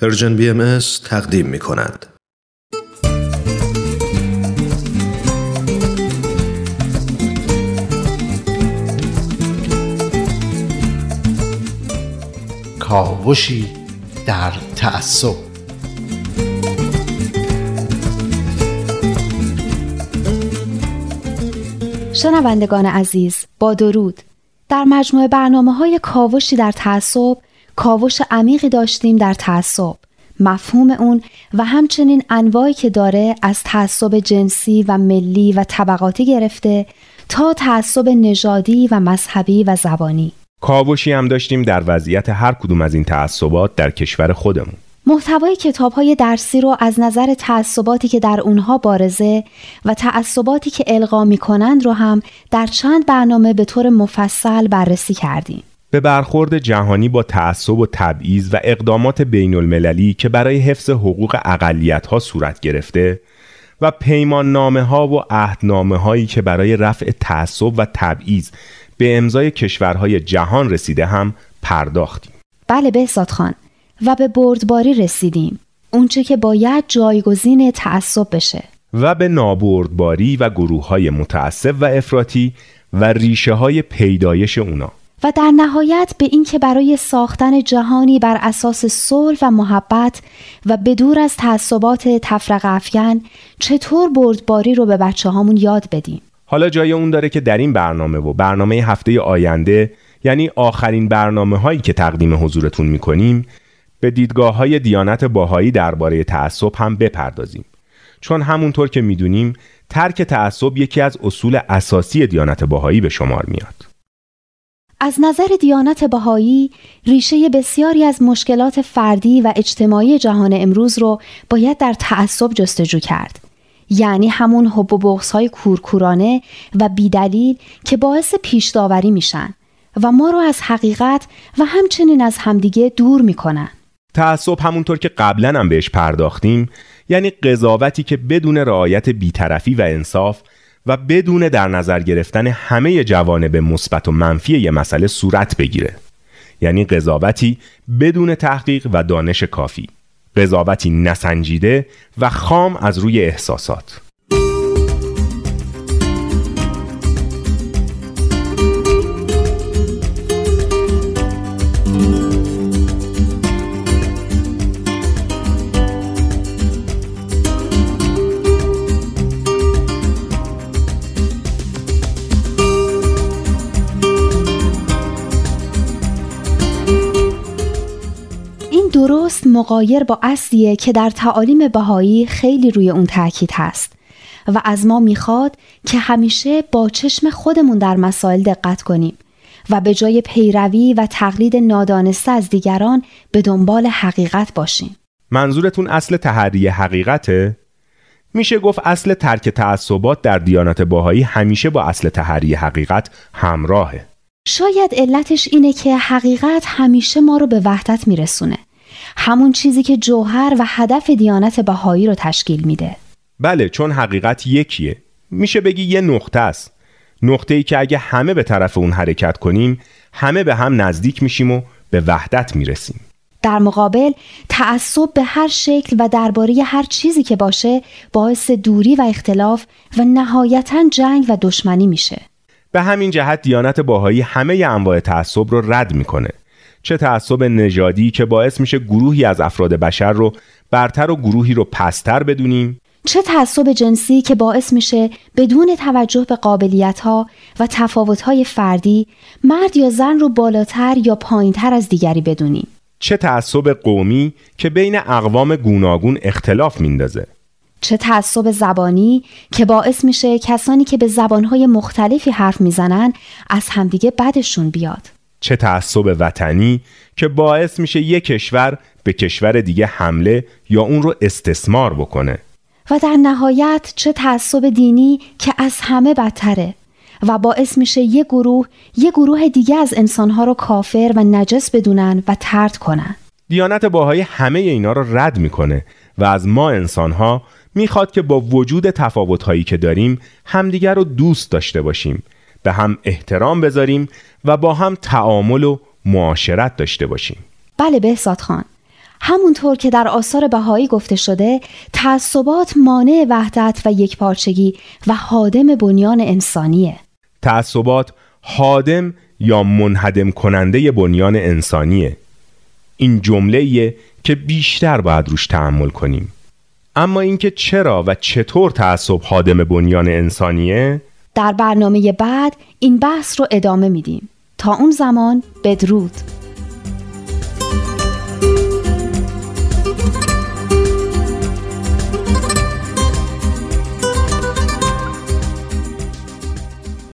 Persian BMS تقدیم می کند. کاوشی در تعصب شنوندگان عزیز با درود در مجموعه برنامه های کاوشی در تعصب کاوش عمیقی داشتیم در تعصب. مفهوم اون و همچنین انواعی که داره از تعصب جنسی و ملی و طبقاتی گرفته تا تعصب نژادی و مذهبی و زبانی. کاوشی هم داشتیم در وضعیت هر کدوم از این تعصبات در کشور خودمون. محتوای کتاب های درسی رو از نظر تعصباتی که در اونها بارزه و تعصباتی که القا می کنند رو هم در چند برنامه به طور مفصل بررسی کردیم. به برخورد جهانی با تعصب و تبعیض و اقدامات بین المللی که برای حفظ حقوق اقلیت ها صورت گرفته و پیمان نامه ها و عهدنامه هایی که برای رفع تعصب و تبعیض به امضای کشورهای جهان رسیده هم پرداختیم. بله بهزاد خان و به بردباری رسیدیم. اونچه که باید جایگزین تعصب بشه. و به نابردباری و گروه های متعصب و افراطی و ریشه های پیدایش اونا. و در نهایت به اینکه برای ساختن جهانی بر اساس صلح و محبت و بدور از تعصبات تفرق افکن چطور بردباری رو به بچه هامون یاد بدیم؟ حالا جای اون داره که در این برنامه و برنامه هفته آینده یعنی آخرین برنامه هایی که تقدیم حضورتون می‌کنیم به دیدگاه های دیانت باهایی درباره تعصب هم بپردازیم. چون همونطور که می‌دونیم ترک تعصب یکی از اصول اساسی دیانت باهایی به شمار میاد. از نظر دیانت بهایی ریشه بسیاری از مشکلات فردی و اجتماعی جهان امروز رو باید در تعصب جستجو کرد. یعنی همون حب و بغض های کورکورانه و بیدلیل که باعث پیش داوری میشن و ما رو از حقیقت و همچنین از همدیگه دور می‌کنن. تعصب همونطور که قبلا هم بهش پرداختیم یعنی قضاوتی که بدون رعایت بیطرفی و انصاف و بدون در نظر گرفتن همه جوانب مثبت و منفی یه مسئله صورت بگیره. یعنی قضاوتی بدون تحقیق و دانش کافی. قضاوتی نسنجیده و خام از روی احساسات. درست مقایر با اصلیه که در تعالیم بهایی خیلی روی اون تاکید هست و از ما می‌خواد که همیشه با چشم خودمون در مسائل دقت کنیم و به جای پیروی و تقلید نادانسته از دیگران به دنبال حقیقت باشیم. منظورتون اصل تحری حقیقته؟ میشه گفت اصل ترک تعصبات در دیانت باهایی همیشه با اصل تحری حقیقت همراهه. شاید علتش اینه که حقیقت همیشه ما رو به وحدت میرسونه همون چیزی که جوهر و هدف دیانت بهایی رو تشکیل میده. بله چون حقیقت یکیه. میشه بگی یه نقطه است. نقطه ای که اگه همه به طرف اون حرکت کنیم همه به هم نزدیک میشیم و به وحدت می‌رسیم. در مقابل تعصب به هر شکل و درباره هر چیزی که باشه باعث دوری و اختلاف و نهایتا جنگ و دشمنی میشه. به همین جهت دیانت باهایی همه انواع تعصب رو رد می‌کنه. چه تعصب نژادی که باعث میشه گروهی از افراد بشر رو برتر و گروهی رو پستر بدونیم. چه تعصب جنسی که باعث میشه بدون توجه به قابلیت ها و تفاوت های فردی مرد یا زن رو بالاتر یا پایینتر از دیگری بدونیم؟ چه تعصب قومی که بین اقوام گوناگون اختلاف میندازه؟ چه تعصب زبانی که باعث میشه کسانی که به زبانهای مختلفی حرف می‌زنن از همدیگه بدشون بیاد؟ چه تعصب وطنی که باعث میشه یک کشور به کشور دیگه حمله یا اون رو استثمار بکنه. و در نهایت چه تعصب دینی که از همه بدتره و باعث میشه یه گروه یه گروه دیگه از انسانها رو کافر و نجس بدونن و ترد کنن. دیانت باهای همه اینا رو رد می‌کنه و از ما انسانها می‌خواد که با وجود تفاوتهایی که داریم همدیگر رو دوست داشته باشیم. به هم احترام بذاریم و با هم تعامل و معاشرت داشته باشیم. بله بهزاد خان. همونطور که در آثار بهایی گفته شده تعصبات مانع وحدت و یکپارچگی و حادم بنیان انسانیه. تعصبات حادم یا منهدم کننده بنیان انسانیه. این جمله که بیشتر باید روش تحمل کنیم. اما اینکه چرا و چطور تعصب حادم بنیان انسانیه؟ در برنامه بعد این بحث رو ادامه میدیم. تا اون زمان بدرود.